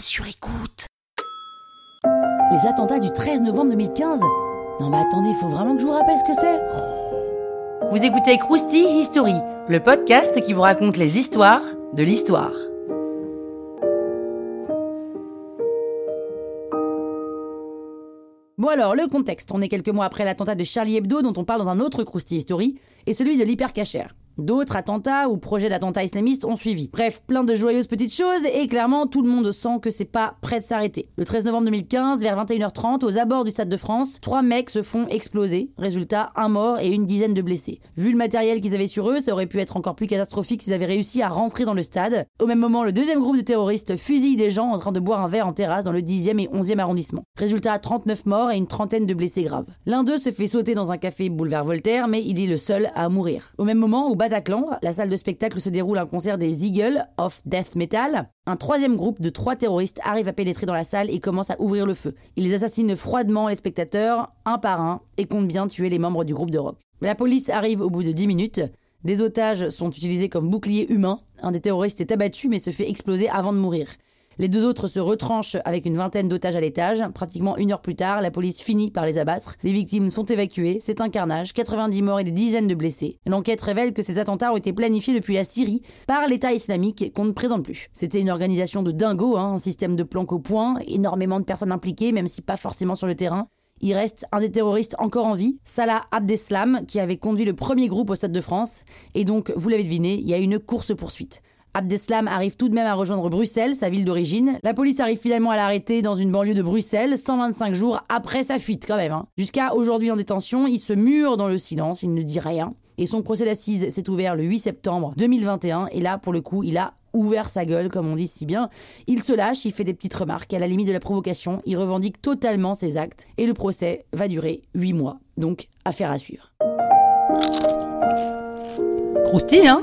sur écoute. Les attentats du 13 novembre 2015 Non mais attendez, il faut vraiment que je vous rappelle ce que c'est Vous écoutez Krusty History, le podcast qui vous raconte les histoires de l'histoire. Bon alors, le contexte. On est quelques mois après l'attentat de Charlie Hebdo dont on parle dans un autre Krusty History, et celui de l'hypercachère. D'autres attentats ou projets d'attentats islamistes ont suivi. Bref, plein de joyeuses petites choses et clairement tout le monde sent que c'est pas prêt de s'arrêter. Le 13 novembre 2015, vers 21h30, aux abords du Stade de France, trois mecs se font exploser. Résultat, un mort et une dizaine de blessés. Vu le matériel qu'ils avaient sur eux, ça aurait pu être encore plus catastrophique s'ils avaient réussi à rentrer dans le stade. Au même moment, le deuxième groupe de terroristes fusille des gens en train de boire un verre en terrasse dans le 10e et 11e arrondissement. Résultat, 39 morts et une trentaine de blessés graves. L'un d'eux se fait sauter dans un café boulevard Voltaire, mais il est le seul à mourir. Au même moment, Bataclan, la salle de spectacle se déroule un concert des Eagles of Death Metal. Un troisième groupe de trois terroristes arrive à pénétrer dans la salle et commence à ouvrir le feu. Ils assassinent froidement les spectateurs, un par un, et comptent bien tuer les membres du groupe de rock. La police arrive au bout de 10 minutes. Des otages sont utilisés comme boucliers humains. Un des terroristes est abattu mais se fait exploser avant de mourir. Les deux autres se retranchent avec une vingtaine d'otages à l'étage. Pratiquement une heure plus tard, la police finit par les abattre. Les victimes sont évacuées. C'est un carnage. 90 morts et des dizaines de blessés. L'enquête révèle que ces attentats ont été planifiés depuis la Syrie par l'État islamique qu'on ne présente plus. C'était une organisation de dingo, hein, un système de planque au point, énormément de personnes impliquées, même si pas forcément sur le terrain. Il reste un des terroristes encore en vie, Salah Abdeslam, qui avait conduit le premier groupe au Stade de France. Et donc, vous l'avez deviné, il y a une course-poursuite. Abdeslam arrive tout de même à rejoindre Bruxelles, sa ville d'origine. La police arrive finalement à l'arrêter dans une banlieue de Bruxelles, 125 jours après sa fuite quand même. Hein. Jusqu'à aujourd'hui en détention, il se mure dans le silence, il ne dit rien. Et son procès d'assises s'est ouvert le 8 septembre 2021. Et là, pour le coup, il a ouvert sa gueule, comme on dit si bien. Il se lâche, il fait des petites remarques, à la limite de la provocation, il revendique totalement ses actes. Et le procès va durer 8 mois. Donc, affaire à suivre. Croustille, hein?